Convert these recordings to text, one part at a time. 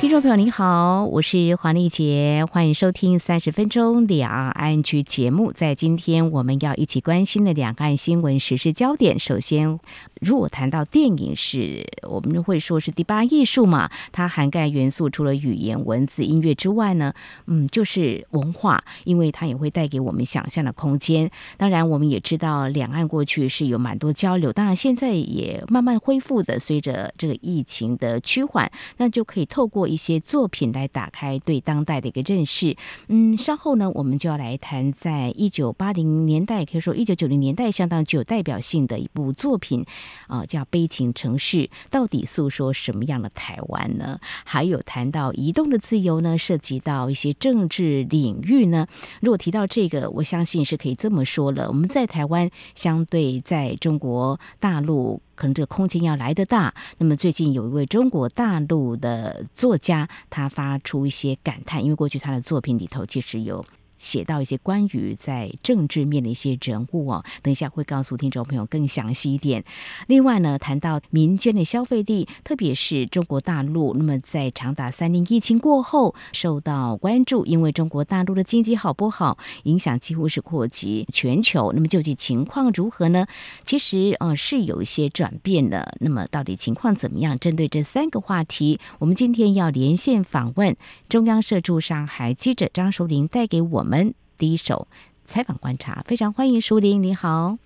听众朋友您好，我是黄丽杰，欢迎收听三十分钟两岸 ING 节目。在今天我们要一起关心的两岸新闻时事焦点，首先，如果谈到电影是，我们会说是第八艺术嘛，它涵盖元素除了语言、文字、音乐之外呢，嗯，就是文化，因为它也会带给我们想象的空间。当然，我们也知道两岸过去是有蛮多交流，当然现在也慢慢恢复的，随着这个疫情的趋缓，那就可以透过。一些作品来打开对当代的一个认识。嗯，稍后呢，我们就要来谈，在一九八零年代，可以说一九九零年代相当具有代表性的一部作品啊，叫《悲情城市》，到底诉说什么样的台湾呢？还有谈到移动的自由呢，涉及到一些政治领域呢。如果提到这个，我相信是可以这么说了：我们在台湾，相对在中国大陆。可能这个空间要来得大。那么最近有一位中国大陆的作家，他发出一些感叹，因为过去他的作品里头其实有。写到一些关于在政治面的一些人物哦，等一下会告诉听众朋友更详细一点。另外呢，谈到民间的消费力，特别是中国大陆，那么在长达三年疫情过后受到关注，因为中国大陆的经济好不好，影响几乎是扩及全球。那么究竟情况如何呢？其实呃是有一些转变的。那么到底情况怎么样？针对这三个话题，我们今天要连线访问中央社驻上海记者张淑玲，带给我们。们第一手采访观察，非常欢迎舒玲，你好。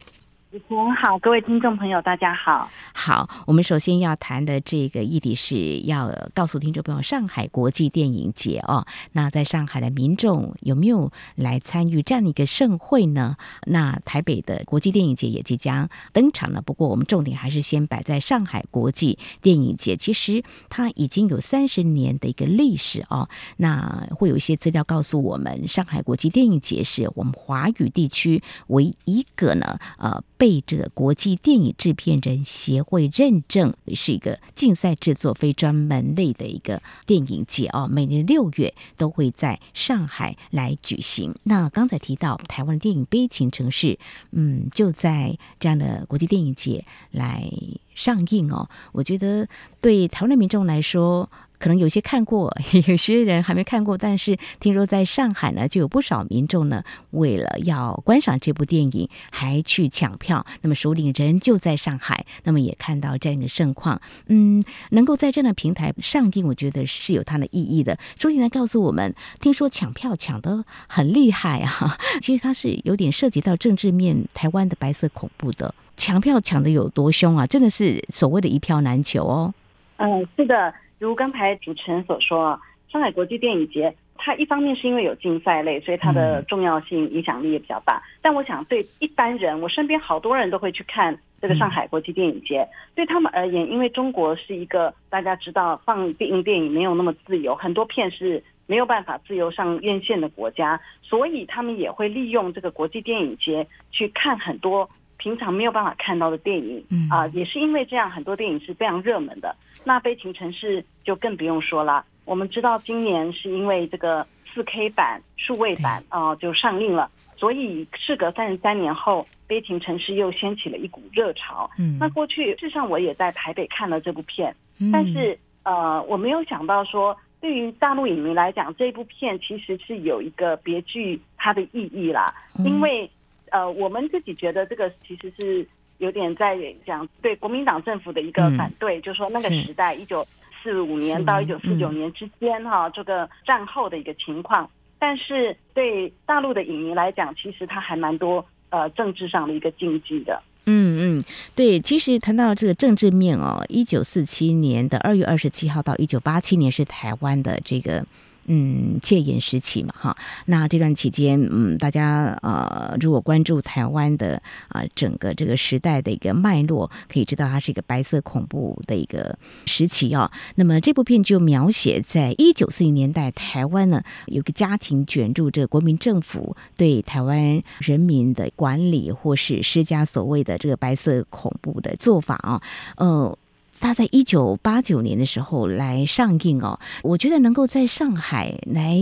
主持人好，各位听众朋友，大家好。好，我们首先要谈的这个议题是要告诉听众朋友，上海国际电影节哦。那在上海的民众有没有来参与这样的一个盛会呢？那台北的国际电影节也即将登场了。不过，我们重点还是先摆在上海国际电影节。其实它已经有三十年的一个历史哦。那会有一些资料告诉我们，上海国际电影节是我们华语地区唯一一个呢，呃。被这个国际电影制片人协会认证是一个竞赛制作非专门类的一个电影节哦，每年六月都会在上海来举行。那刚才提到台湾的电影《悲情城市》，嗯，就在这样的国际电影节来上映哦。我觉得对台湾的民众来说，可能有些看过，有些人还没看过。但是听说在上海呢，就有不少民众呢，为了要观赏这部电影，还去抢票。那么首领人就在上海，那么也看到这样的盛况。嗯，能够在这样的平台上映，我觉得是有它的意义的。淑玲来告诉我们，听说抢票抢得很厉害啊！其实它是有点涉及到政治面，台湾的白色恐怖的抢票抢得有多凶啊！真的是所谓的一票难求哦。嗯，是的。如刚才主持人所说，上海国际电影节，它一方面是因为有竞赛类，所以它的重要性、影响力也比较大。但我想，对一般人，我身边好多人都会去看这个上海国际电影节。对他们而言，因为中国是一个大家知道放电影电影没有那么自由，很多片是没有办法自由上院线的国家，所以他们也会利用这个国际电影节去看很多平常没有办法看到的电影。啊，也是因为这样，很多电影是非常热门的。那悲情城市就更不用说了。我们知道今年是因为这个四 K 版、数位版啊、呃、就上映了，所以事隔三十三年后，悲情城市又掀起了一股热潮。嗯，那过去事实上我也在台北看了这部片，但是呃我没有想到说，对于大陆影迷来讲，这部片其实是有一个别具它的意义啦。因为呃我们自己觉得这个其实是。有点在讲对国民党政府的一个反对，嗯、就是说那个时代一九四五年到一九四九年之间哈，这个战后的一个情况。但是对大陆的影迷来讲，其实它还蛮多呃政治上的一个禁忌的。嗯嗯，对，其实谈到这个政治面哦，一九四七年的二月二十七号到一九八七年是台湾的这个。嗯，戒严时期嘛，哈，那这段期间，嗯，大家呃，如果关注台湾的啊、整个这个时代的一个脉络，可以知道它是一个白色恐怖的一个时期哦。那么这部片就描写在一九四零年代，台湾呢有个家庭卷入这个国民政府对台湾人民的管理，或是施加所谓的这个白色恐怖的做法啊、哦，呃。他在一九八九年的时候来上映哦，我觉得能够在上海来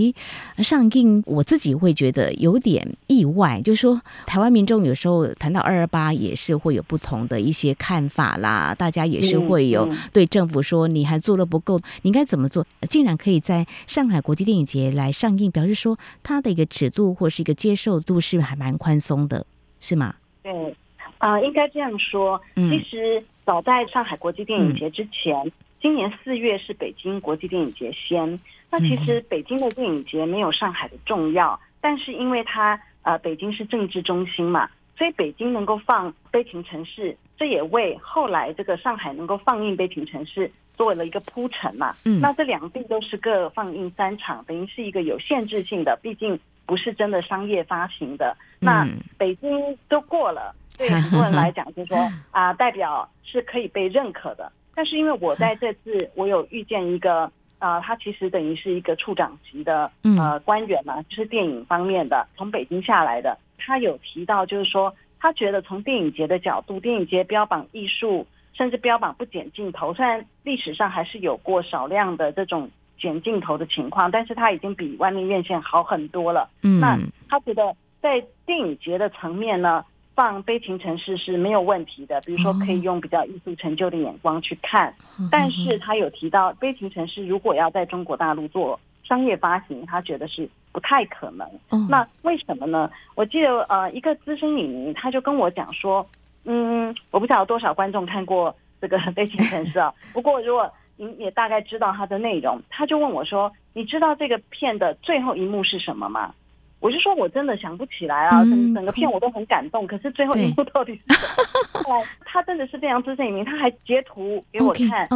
上映，我自己会觉得有点意外。就是说，台湾民众有时候谈到二二八，也是会有不同的一些看法啦，大家也是会有对政府说你还做得不够，你应该怎么做？竟然可以在上海国际电影节来上映，表示说它的一个尺度或是一个接受度是还蛮宽松的，是吗？对，啊、呃，应该这样说。其实早在上海国际电影节之前，嗯、今年四月是北京国际电影节先。那其实北京的电影节没有上海的重要，但是因为它呃北京是政治中心嘛，所以北京能够放《悲情城市》，这也为后来这个上海能够放映《悲情城市》做了一个铺陈嘛。嗯，那这两地都是各放映三场，等于是一个有限制性的，毕竟不是真的商业发行的。那北京都过了，对很多人来 讲，就是说 啊，代表是可以被认可的。但是因为我在这次，我有遇见一个啊，他其实等于是一个处长级的呃官员嘛，就是电影方面的，从北京下来的。他有提到，就是说他觉得从电影节的角度，电影节标榜艺术，甚至标榜不剪镜头。虽然历史上还是有过少量的这种剪镜头的情况，但是他已经比外面院线好很多了。嗯，那他觉得。在电影节的层面呢，放《悲情城市》是没有问题的，比如说可以用比较艺术成就的眼光去看。但是他有提到，《悲情城市》如果要在中国大陆做商业发行，他觉得是不太可能。那为什么呢？我记得呃，一个资深影迷他就跟我讲说，嗯，我不知道有多少观众看过这个《悲情城市》啊。不过如果您也大概知道它的内容，他就问我说：“你知道这个片的最后一幕是什么吗？”我就说，我真的想不起来啊，整整个片我都很感动，可是最后一幕到底是什么？后 来他真的是非常资深影迷，他还截图给我看，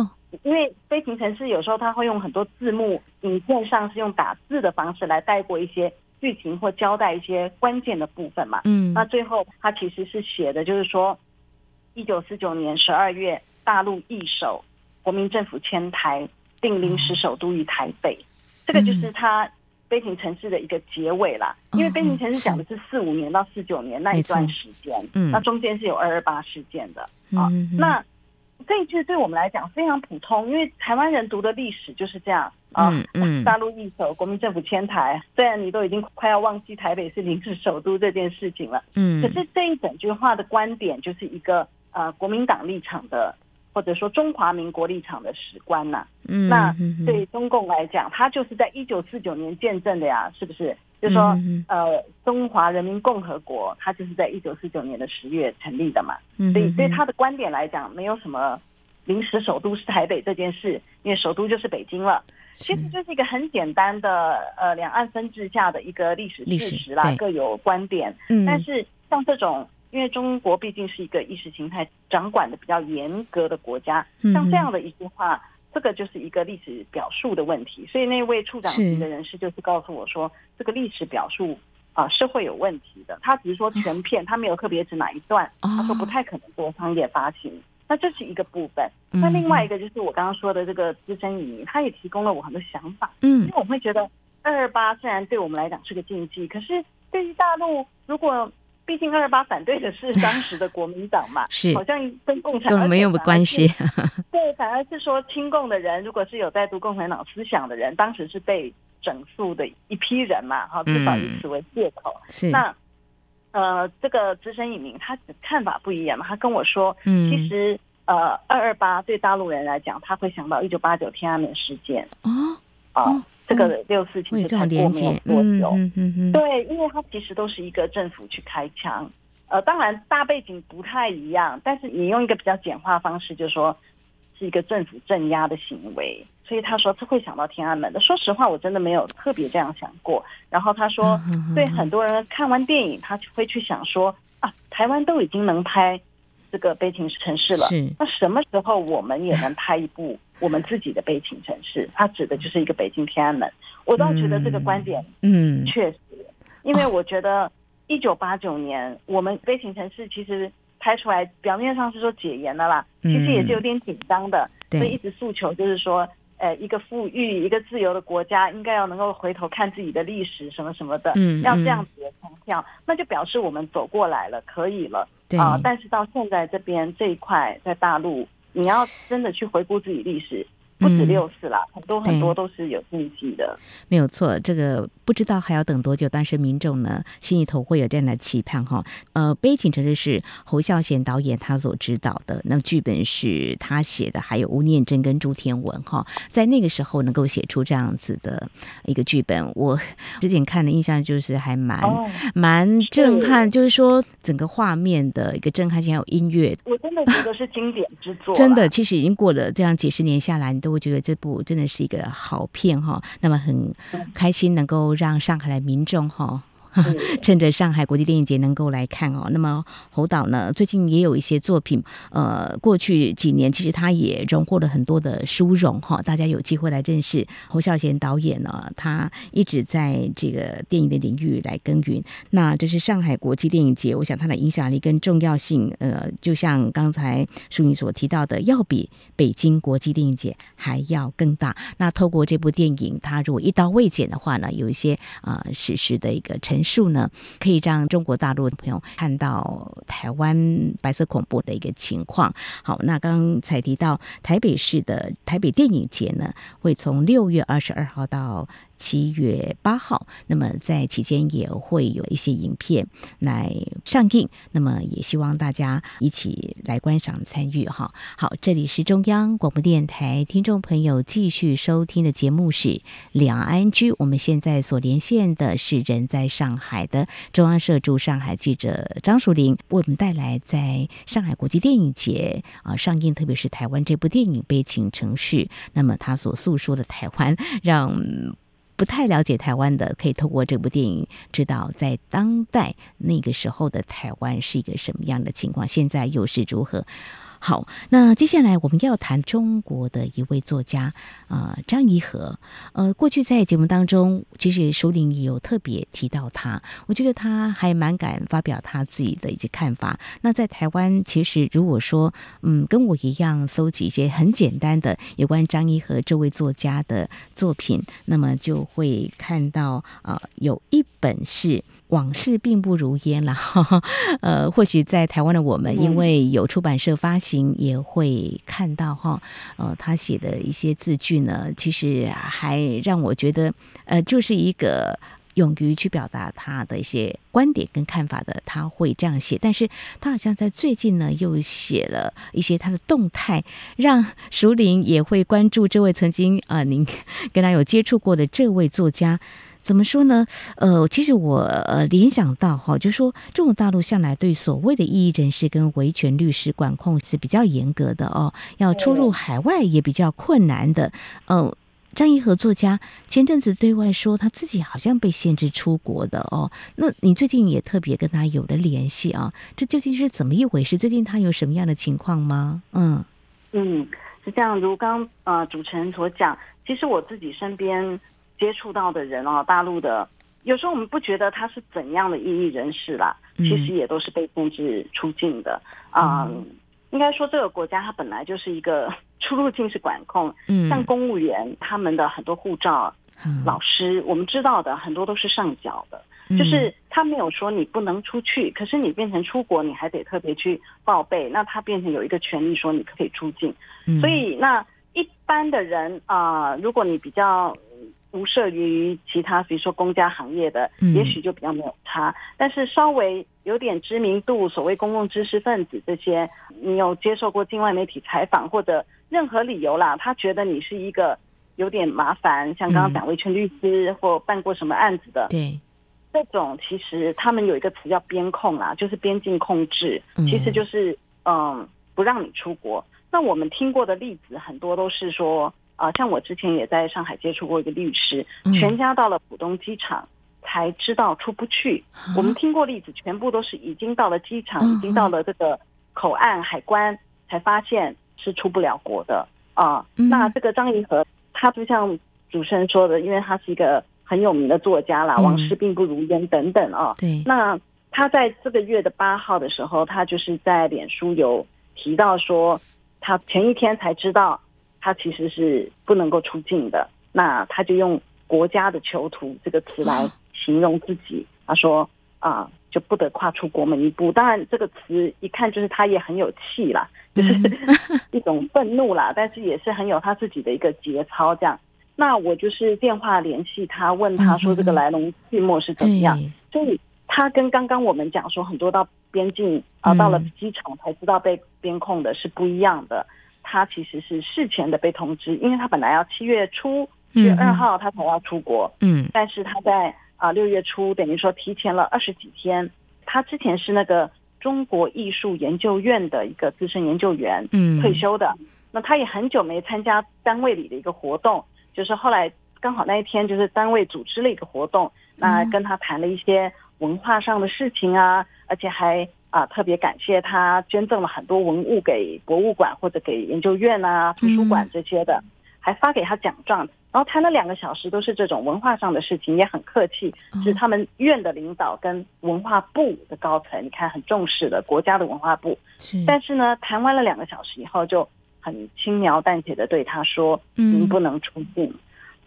因为飞行城市有时候他会用很多字幕，影片上是用打字的方式来带过一些剧情或交代一些关键的部分嘛。嗯，那最后他其实是写的就是说，一九四九年十二月，大陆易手，国民政府迁台，定临时首都于台北，这个就是他。悲情城市的一个结尾啦，因为悲情城市讲的是四五年到四九年那一段时间，嗯，那中间是有二二八事件的啊。那这一句对我们来讲非常普通，因为台湾人读的历史就是这样啊。大陆一手，国民政府迁台，虽然你都已经快要忘记台北是临时首都这件事情了，嗯，可是这一整句话的观点就是一个呃国民党立场的。或者说中华民国立场的史观呐、啊，嗯，那对中共来讲，他就是在一九四九年见证的呀，是不是？就是说，呃，中华人民共和国，它就是在一九四九年的十月成立的嘛，所以对他的观点来讲，没有什么临时首都是台北这件事，因为首都就是北京了。其实就是一个很简单的呃两岸分治下的一个历史事实啦，各有观点。嗯，但是像这种。因为中国毕竟是一个意识形态掌管的比较严格的国家，像这样的一句话，这个就是一个历史表述的问题。所以那位处长级的人士就是告诉我说，这个历史表述啊是会有问题的。他只是说全片，他没有特别指哪一段，他说不太可能做商业发行。那这是一个部分。那另外一个就是我刚刚说的这个资深影迷，他也提供了我很多想法。嗯，因为我会觉得二二八虽然对我们来讲是个禁忌，可是对于大陆如果毕竟二二八反对的是当时的国民党嘛，是。好像跟共产党没有关系。对，反而是说亲共的人，如果是有在读共产党思想的人，当时是被整肃的一批人嘛，哈，至少以此为借口。是。那呃，这个资深影迷他看法不一样嘛，他跟我说，嗯，其实呃，二二八对大陆人来讲，他会想到一九八九天安门事件。哦。啊。哦这个六四其实才过没有多久，嗯嗯嗯，对，因为它其实都是一个政府去开枪，呃，当然大背景不太一样，但是你用一个比较简化方式，就是说是一个政府镇压的行为，所以他说他会想到天安门的。说实话，我真的没有特别这样想过。然后他说，对很多人看完电影，他会去想说啊，台湾都已经能拍。这个悲情城市了，那什么时候我们也能拍一部我们自己的悲情城市？它指的就是一个北京天安门。我倒觉得这个观点，嗯，确实，因为我觉得一九八九年我们悲情城市其实拍出来，表面上是说解严的啦，其实也是有点紧张的，所以一直诉求就是说。呃，一个富裕、一个自由的国家，应该要能够回头看自己的历史，什么什么的，嗯，要这样子的强调，那就表示我们走过来了，可以了，对啊。但是到现在这边这一块，在大陆你要真的去回顾自己历史。不止六次啦，很多很多都是有禁忌的。没有错，这个不知道还要等多久，但是民众呢心里头会有这样的期盼哈。呃，《悲情城市》是侯孝贤导演他所指导的，那么剧本是他写的，还有吴念真跟朱天文哈，在那个时候能够写出这样子的一个剧本，我之前看的印象就是还蛮、哦、蛮震撼，是就是说整个画面的一个震撼性，还有音乐，我真的觉得是经典之作。真的，其实已经过了这样几十年下来。都会觉得这部真的是一个好片哈，那么很开心能够让上海的民众哈。趁着上海国际电影节能够来看哦，那么侯导呢，最近也有一些作品，呃，过去几年其实他也荣获了很多的殊荣哈，大家有机会来认识侯孝贤导演呢，他一直在这个电影的领域来耕耘。那这是上海国际电影节，我想它的影响力跟重要性，呃，就像刚才淑妮所提到的，要比北京国际电影节还要更大。那透过这部电影，它如果一刀未剪的话呢，有一些啊、呃、史实的一个陈。数呢，可以让中国大陆的朋友看到台湾白色恐怖的一个情况。好，那刚才提到台北市的台北电影节呢，会从六月二十二号到七月八号，那么在期间也会有一些影片来上映，那么也希望大家一起来观赏参与哈。好，这里是中央广播电台听众朋友继续收听的节目是两岸 ING，我们现在所连线的是人在上海的中央社驻上海记者张淑玲，为我们带来在上海国际电影节啊上映，特别是台湾这部电影《悲情城市》，那么他所诉说的台湾让。不太了解台湾的，可以透过这部电影知道，在当代那个时候的台湾是一个什么样的情况，现在又是如何。好，那接下来我们要谈中国的一位作家啊、张颐和。呃，过去在节目当中，其实淑玲也有特别提到他，我觉得他还蛮敢发表他自己的一些看法。那在台湾，其实如果说，嗯，跟我一样搜集一些很简单的有关张颐和这位作家的作品，那么就会看到啊、有一本是。往事并不如烟了，呃，或许在台湾的我们，因为有出版社发行，也会看到哈，呃，他写的一些字句呢，其实还让我觉得，呃，就是一个勇于去表达他的一些观点跟看法的，他会这样写。但是他好像在最近呢，又写了一些他的动态，让淑玲也会关注这位曾经啊、呃，您跟他有接触过的这位作家。怎么说呢？呃，其实我呃联想到哈，就是说中国大陆向来对所谓的异议人士跟维权律师管控是比较严格的哦，要出入海外也比较困难的。呃，张颐和作家前阵子对外说他自己好像被限制出国的哦。那你最近也特别跟他有了联系啊？这究竟是怎么一回事？最近他有什么样的情况吗？嗯嗯，是这样。如刚呃主持人所讲，其实我自己身边。接触到的人哦，大陆的有时候我们不觉得他是怎样的异议人士啦，其实也都是被限制出境的。啊。嗯，应该说这个国家它本来就是一个 出入境是管控，嗯，像公务员他们的很多护照，老师我们知道的很多都是上缴的，就是他没有说你不能出去，可是你变成出国你还得特别去报备，那他变成有一个权利说你可以出境，所以那一般的人啊，如果你比较。不涉于其他，比如说公家行业的，也许就比较没有差。嗯、但是稍微有点知名度，所谓公共知识分子这些，你有接受过境外媒体采访或者任何理由啦，他觉得你是一个有点麻烦，像刚刚讲维权律师或办过什么案子的，对、嗯，这种其实他们有一个词叫边控啦，就是边境控制，其实就是嗯不让你出国。那我们听过的例子很多都是说。啊，像我之前也在上海接触过一个律师，全家到了浦东机场才知道出不去。我们听过例子，全部都是已经到了机场，已经到了这个口岸海关，才发现是出不了国的啊。那这个张怡和，他就像主持人说的，因为他是一个很有名的作家啦，往事并不如烟等等啊。对。那他在这个月的八号的时候，他就是在脸书有提到说，他前一天才知道。他其实是不能够出境的，那他就用“国家的囚徒”这个词来形容自己。他说：“啊，就不得跨出国门一步。当然，这个词一看就是他也很有气啦，就是 一种愤怒啦，但是也是很有他自己的一个节操。这样，那我就是电话联系他，问他说这个来龙去脉是怎么样。所以他跟刚刚我们讲说很多到边境啊，到了机场才知道被边控的是不一样的。他其实是事前的被通知，因为他本来要七月初七月二号他才要出国，嗯，但是他在。啊，六月初等于说提前了二十几天。他之前是那个中国艺术研究院的一个资深研究员，嗯，退休的。那他也很久没参加单位里的一个活动，就是后来刚好那一天就是单位组织了一个活动，那跟他谈了一些文化上的事情啊，而且还啊特别感谢他捐赠了很多文物给博物馆或者给研究院啊、图书馆这些的，还发给他奖状。然后谈了两个小时，都是这种文化上的事情，也很客气。就是他们院的领导跟文化部的高层，你看很重视的国家的文化部。是，但是呢，谈完了两个小时以后，就很轻描淡写的对他说：“您不能出境。”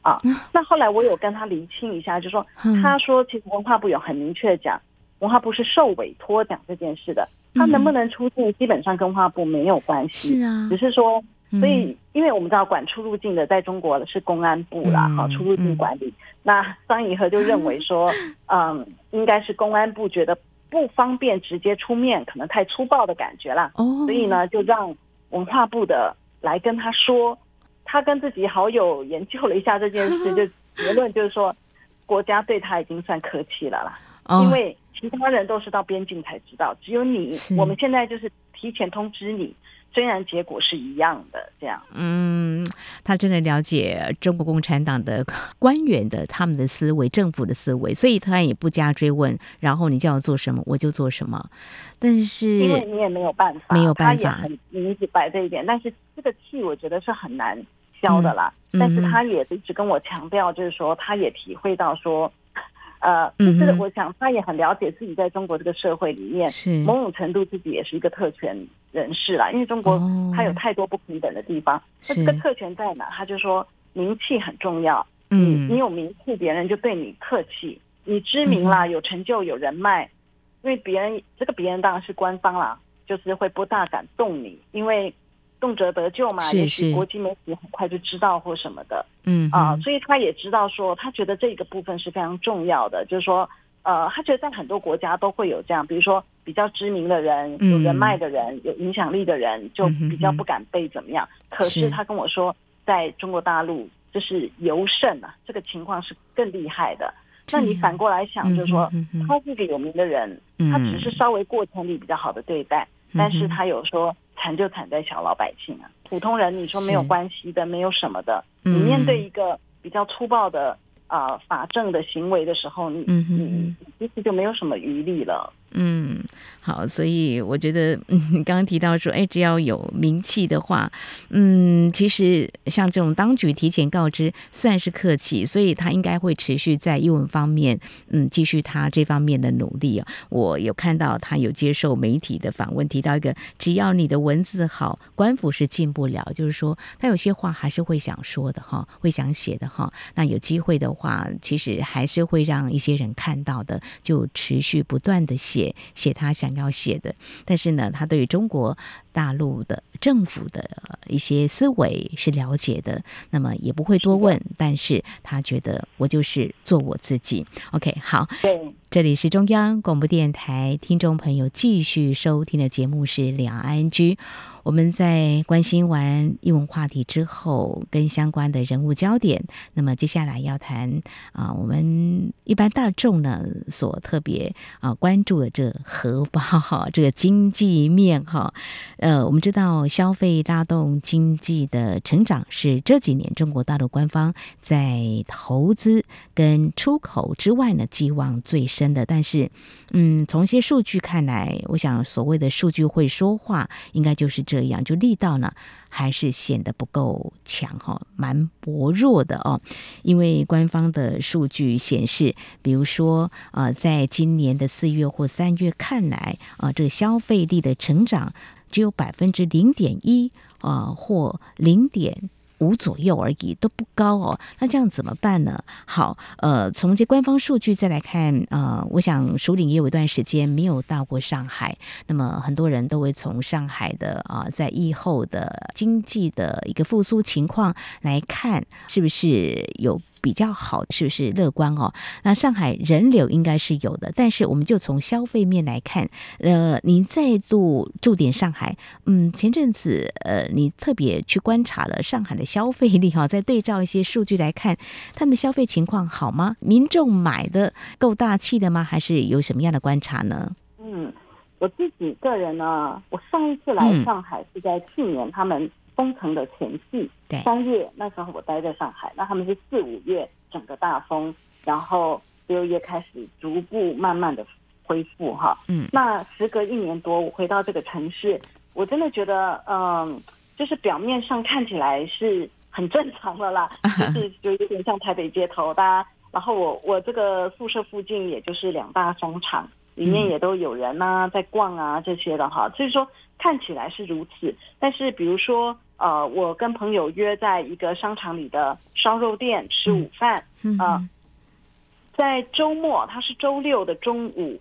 啊，那后来我有跟他厘清一下，就说他说其实文化部有很明确讲，文化部是受委托讲这件事的，他能不能出境，基本上跟文化部没有关系。是啊，只是说。所以，因为我们知道管出入境的在中国的是公安部啦，好、嗯、出入境管理。嗯、那张以和就认为说，嗯，应该是公安部觉得不方便直接出面，可能太粗暴的感觉啦。哦，所以呢，就让文化部的来跟他说，他跟自己好友研究了一下这件事，就结论就是说，国家对他已经算客气了啦。哦，因为其他人都是到边境才知道，只有你，我们现在就是提前通知你。虽然结果是一样的，这样，嗯，他真的了解中国共产党的官员的他们的思维、政府的思维，所以他也不加追问。然后你叫我做什么，我就做什么。但是因为你也没有办法，没有办法，他也很明白这一点。但是这个气，我觉得是很难消的啦。嗯、但是他也一直跟我强调，就是说，他也体会到说。呃，就是我想他也很了解自己在中国这个社会里面，是某种程度自己也是一个特权人士啦。因为中国他有太多不平等的地方，那这个特权在哪？他就说名气很重要，嗯，你有名气，别人就对你客气，你知名啦，有成就，有人脉，因为别人这个别人当然是官方啦，就是会不大敢动你，因为。动辄得救嘛，也许国际媒体很快就知道或什么的，嗯啊，所以他也知道说，他觉得这个部分是非常重要的，就是说，呃，他觉得在很多国家都会有这样，比如说比较知名的人、有人脉的人、有影响力的人，就比较不敢被怎么样。可是他跟我说，在中国大陆就是尤甚啊，这个情况是更厉害的。那你反过来想，就是说，他是个有名的人，他只是稍微过程里比较好的对待，但是他有说。惨就惨在小老百姓啊，普通人你说没有关系的，没有什么的，你面对一个比较粗暴的啊、呃、法政的行为的时候，你你其实就没有什么余力了。嗯，好，所以我觉得，嗯，刚刚提到说，哎，只要有名气的话，嗯，其实像这种当局提前告知，算是客气，所以他应该会持续在英文方面，嗯，继续他这方面的努力啊。我有看到他有接受媒体的访问，提到一个，只要你的文字好，官府是进不了，就是说他有些话还是会想说的哈，会想写的哈。那有机会的话，其实还是会让一些人看到的，就持续不断的写。写写他想要写的，但是呢，他对于中国大陆的政府的一些思维是了解的，那么也不会多问，但是他觉得我就是做我自己。OK，好，对，这里是中央广播电台，听众朋友继续收听的节目是两岸居。我们在关心完英文话题之后，跟相关的人物焦点，那么接下来要谈啊，我们一般大众呢所特别啊关注的这荷包哈，这个经济面哈，呃，我们知道消费拉动经济的成长是这几年中国大陆官方在投资跟出口之外呢寄望最深的，但是嗯，从一些数据看来，我想所谓的数据会说话，应该就是这。样就力道呢，还是显得不够强哈，蛮薄弱的哦。因为官方的数据显示，比如说呃，在今年的四月或三月看来啊，这个消费力的成长只有百分之零点一啊，或零点五左右而已，都不高哦。那这样怎么办呢？好，呃，从这官方数据再来看，呃，我想首领也有一段时间没有到过上海，那么很多人都会从上海的啊、在疫后的经济的一个复苏情况来看，是不是有比较好，是不是乐观哦？那上海人流应该是有的，但是我们就从消费面来看，呃，您再度驻点上海，嗯，前阵子呃，你特别去观察了上海的消费力哈，再对照一些数据来看，他们的消费情况好吗？民众买的够大气的吗？还是有什么样的观察呢？嗯，我自己个人呢，我上一次来上海是在去年，他们。封城的前夕，对，三月那时候我待在上海，那他们是四五月整个大封，然后六月开始逐步慢慢的恢复哈，嗯，那时隔一年多，我回到这个城市，我真的觉得，嗯，就是表面上看起来是很正常的啦，就是就有点像台北街头，大家，然后我我这个宿舍附近也就是两大商场。里面也都有人呐、啊，在逛啊这些的哈，所以说看起来是如此。但是比如说，呃，我跟朋友约在一个商场里的烧肉店吃午饭，嗯，在周末，它是周六的中午，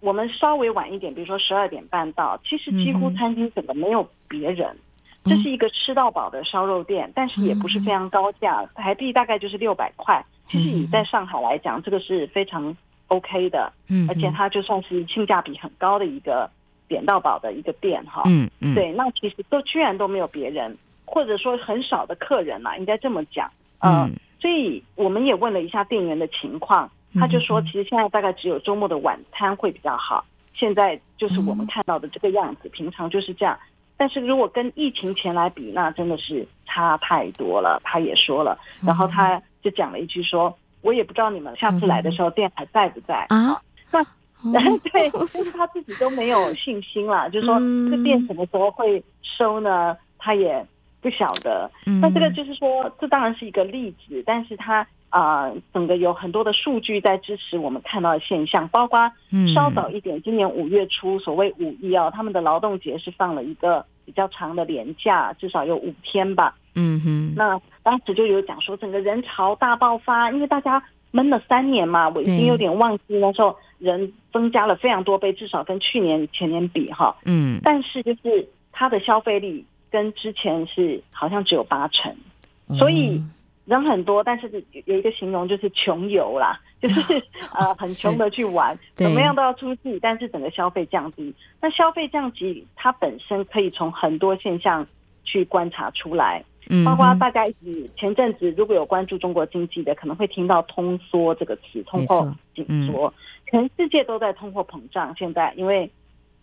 我们稍微晚一点，比如说十二点半到，其实几乎餐厅整个没有别人，这是一个吃到饱的烧肉店，但是也不是非常高价，台币大概就是六百块。其实你在上海来讲，这个是非常。OK 的，嗯，而且它就算是性价比很高的一个点到宝的一个店哈，嗯嗯，对，那其实都居然都没有别人，或者说很少的客人嘛，应该这么讲，呃、嗯，所以我们也问了一下店员的情况，他就说其实现在大概只有周末的晚餐会比较好，现在就是我们看到的这个样子，平常就是这样，但是如果跟疫情前来比，那真的是差太多了，他也说了，然后他就讲了一句说。我也不知道你们下次来的时候店还在不在。啊？那 对，但是他自己都没有信心了，就是说这个店什么时候会收呢？他也不晓得。那这个就是说，这当然是一个例子，但是他啊、呃，整个有很多的数据在支持我们看到的现象，包括稍早一点，今年五月初所谓五一啊，他们的劳动节是放了一个比较长的连假，至少有五天吧。嗯哼，那当时就有讲说整个人潮大爆发，因为大家闷了三年嘛，我已经有点忘记那时候人增加了非常多倍，至少跟去年前年比哈，嗯，但是就是它的消费力跟之前是好像只有八成，所以人很多，但是有一个形容就是穷游啦，就是呃很穷的去玩，怎么样都要出去，但是整个消费降低，那消费降级它本身可以从很多现象去观察出来。包括大家一直前阵子如果有关注中国经济的，可能会听到“通缩”这个词，通货紧缩，全世界都在通货膨胀。现在因为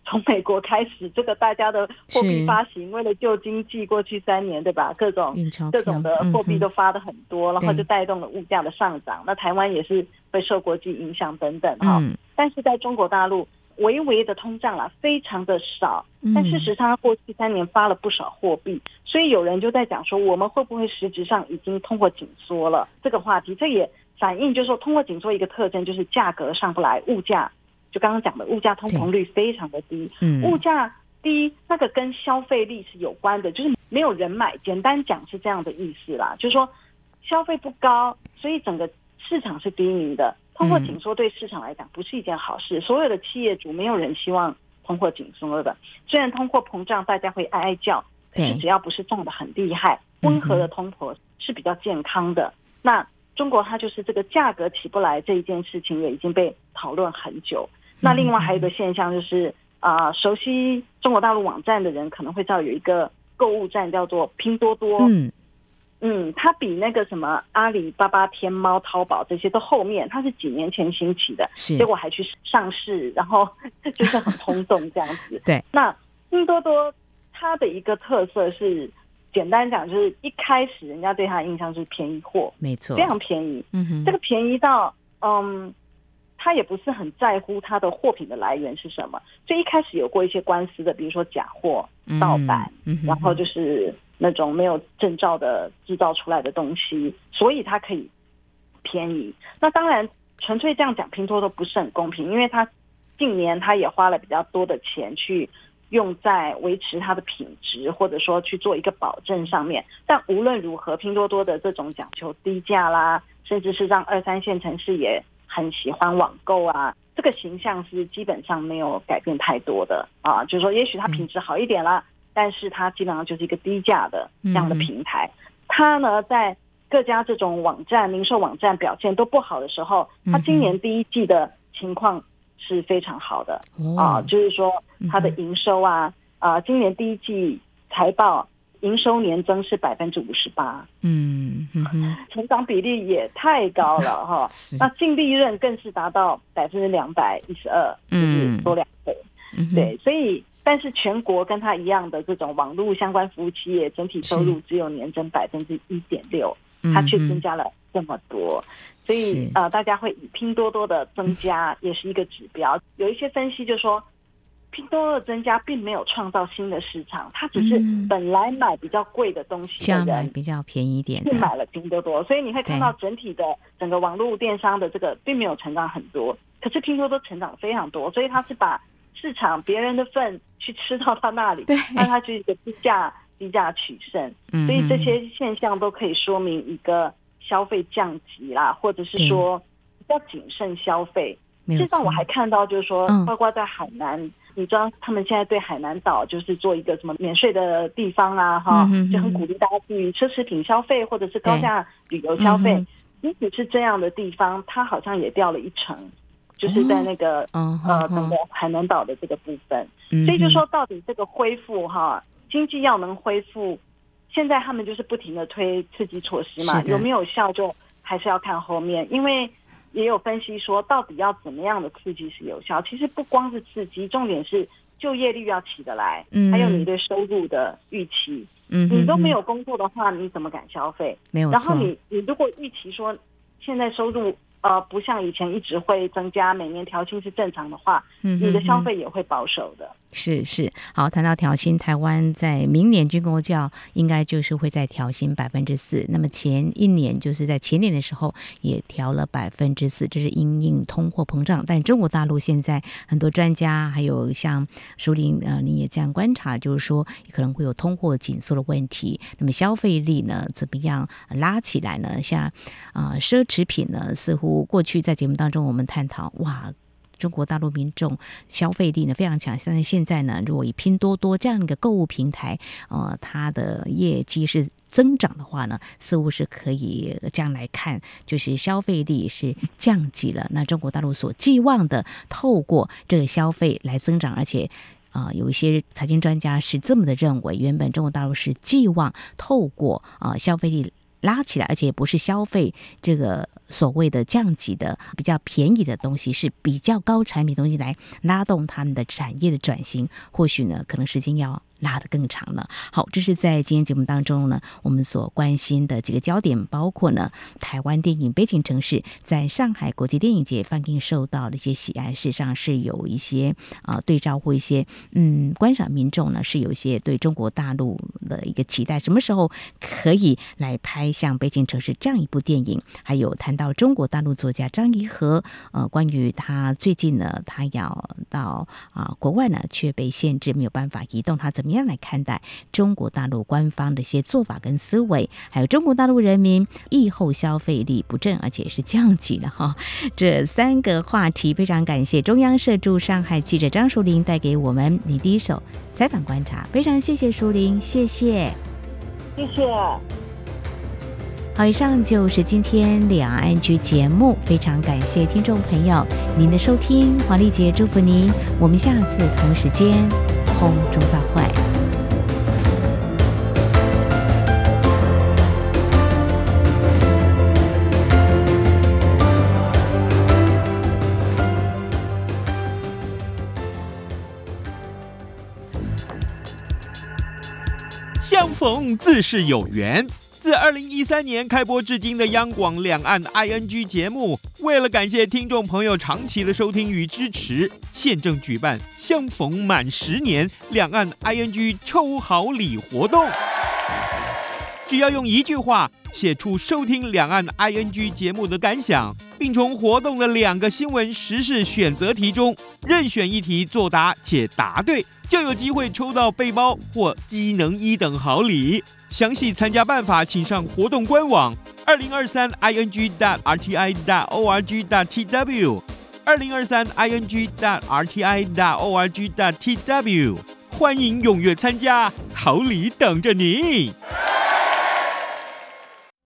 从美国开始，这个大家的货币发行，为了救经济，过去三年对吧？各种各种的货币都发的很多，然后就带动了物价的上涨。那台湾也是会受国际影响等等哈。但是在中国大陆。微微的通胀了，非常的少，但事实上，他过去三年发了不少货币，所以有人就在讲说，我们会不会实质上已经通货紧缩了？这个话题，这也反映就是说，通货紧缩一个特征就是价格上不来，物价就刚刚讲的物价通膨率非常的低，物价低，那个跟消费力是有关的，就是没有人买，简单讲是这样的意思啦，就是说消费不高，所以整个市场是低迷的。通货紧缩对市场来讲不是一件好事，所有的企业主没有人希望通货紧缩的。虽然通货膨胀大家会哀哀叫，可是只要不是涨得很厉害，温和的通货是比较健康的。那中国它就是这个价格起不来这一件事情也已经被讨论很久。那另外还有一个现象就是啊，熟悉中国大陆网站的人可能会知道有一个购物站叫做拼多多。嗯，它比那个什么阿里巴巴、天猫、淘宝这些都后面，它是几年前兴起的，结果还去上市，然后 就是很轰动这样子。对，那拼多多它的一个特色是，简单讲就是一开始人家对它的印象是便宜货，没错，非常便宜。嗯哼，这个便宜到嗯，他也不是很在乎它的货品的来源是什么，所以一开始有过一些官司的，比如说假货、盗版，嗯，然后就是。那种没有证照的制造出来的东西，所以它可以便宜。那当然，纯粹这样讲拼多多不是很公平，因为它近年它也花了比较多的钱去用在维持它的品质，或者说去做一个保证上面。但无论如何，拼多多的这种讲求低价啦，甚至是让二三线城市也很喜欢网购啊，这个形象是基本上没有改变太多的啊。就是说，也许它品质好一点啦，嗯、但是它基本上就是一个低价的这样的平台。嗯、它呢，在各家这种网站、零售网站表现都不好的时候，它今年第一季的情况是非常好的、嗯、啊，就是说它的营收啊，嗯、啊，今年第一季财报营收年增是百分之五十八，嗯嗯，成长比例也太高了哈，那净利润更是达到百分之两百一十二，就是多两倍，嗯、对，所以但是全国跟它一样的这种网络相关服务企业整体收入只有年增百分之一点六，它却增加了这么多。所以呃，大家会以拼多多的增加也是一个指标。有一些分析就说，拼多多的增加并没有创造新的市场，它只是本来买比较贵的东西的人比较便宜一点，是买了拼多多。所以你会看到整体的整个网络电商的这个并没有成长很多，可是拼多多成长非常多，所以它是把市场别人的份去吃到他那里，那他就一个低价低价取胜。所以这些现象都可以说明一个。消费降级啦，或者是说比较谨慎消费。事实上，我还看到就是说，包括在海南，嗯、你知道他们现在对海南岛就是做一个什么免税的地方啊，哈、嗯，就很鼓励大家去奢侈品消费或者是高价旅游消费。即使、嗯、是这样的地方，它好像也掉了一成，就是在那个、哦、呃整个海南岛的这个部分。嗯、所以就说，到底这个恢复哈，经济要能恢复。现在他们就是不停的推刺激措施嘛，有没有效就还是要看后面，因为也有分析说，到底要怎么样的刺激是有效？其实不光是刺激，重点是就业率要起得来，嗯、还有你对收入的预期。嗯哼哼，你都没有工作的话，你怎么敢消费？没有。然后你你如果预期说现在收入。呃，不像以前一直会增加，每年调薪是正常的话，嗯，你的消费也会保守的。是是，好，谈到调薪，台湾在明年军工教应该就是会再调薪百分之四。那么前一年就是在前年的时候也调了百分之四，这是因应通货膨胀。但中国大陆现在很多专家还有像舒林，呃，你也这样观察，就是说可能会有通货紧缩的问题。那么消费力呢，怎么样拉起来呢？像啊，呃，奢侈品呢，似乎。过去在节目当中，我们探讨哇，中国大陆民众消费力呢非常强。但是现在呢，如果以拼多多这样一个购物平台，呃，它的业绩是增长的话呢，似乎是可以这样来看，就是消费力是降级了。那中国大陆所寄望的，透过这个消费来增长，而且啊、有一些财经专家是这么的认为，原本中国大陆是寄望透过啊、消费力。拉起来，而且不是消费这个所谓的降级的比较便宜的东西，是比较高产品东西来拉动他们的产业的转型。或许呢，可能时间要。拉得更长了。好，这是在今天节目当中呢，我们所关心的几个焦点，包括呢，台湾电影《悲情城市》在上海国际电影节放映受到的一些喜爱，事实上是有一些啊、对照或一些嗯观赏民众呢是有一些对中国大陆的一个期待，什么时候可以来拍像《北京城市》这样一部电影？还有谈到中国大陆作家张怡和，呃，关于他最近呢，他要到啊、国外呢，却被限制没有办法移动，他怎么？样来看待中国大陆官方的一些做法跟思维，还有中国大陆人民疫后消费力不振，而且是降级了哈。这三个话题，非常感谢中央社驻上海记者张淑玲带给我们你第一手采访观察，非常谢谢淑玲，谢谢，谢谢。好，以上就是今天两岸 ING 节目，非常感谢听众朋友您的收听，黄丽杰祝福您，我们下次同时间空中再会。相逢自是有缘。自二零一三年开播至今的央广两岸 ING 节目，为了感谢听众朋友长期的收听与支持，现正举办相逢满十年两岸 ING 抽好礼活动。只要用一句话写出收听两岸 ING 节目的感想，并从活动的两个新闻时事选择题中任选一题作答且答对，就有机会抽到背包或机能一等好礼。详细参加办法，请上活动官网二零二三 ing dot rti dot org dot tw 二零二三 ing dot rti dot org dot tw，欢迎踊跃参加，好礼等着你。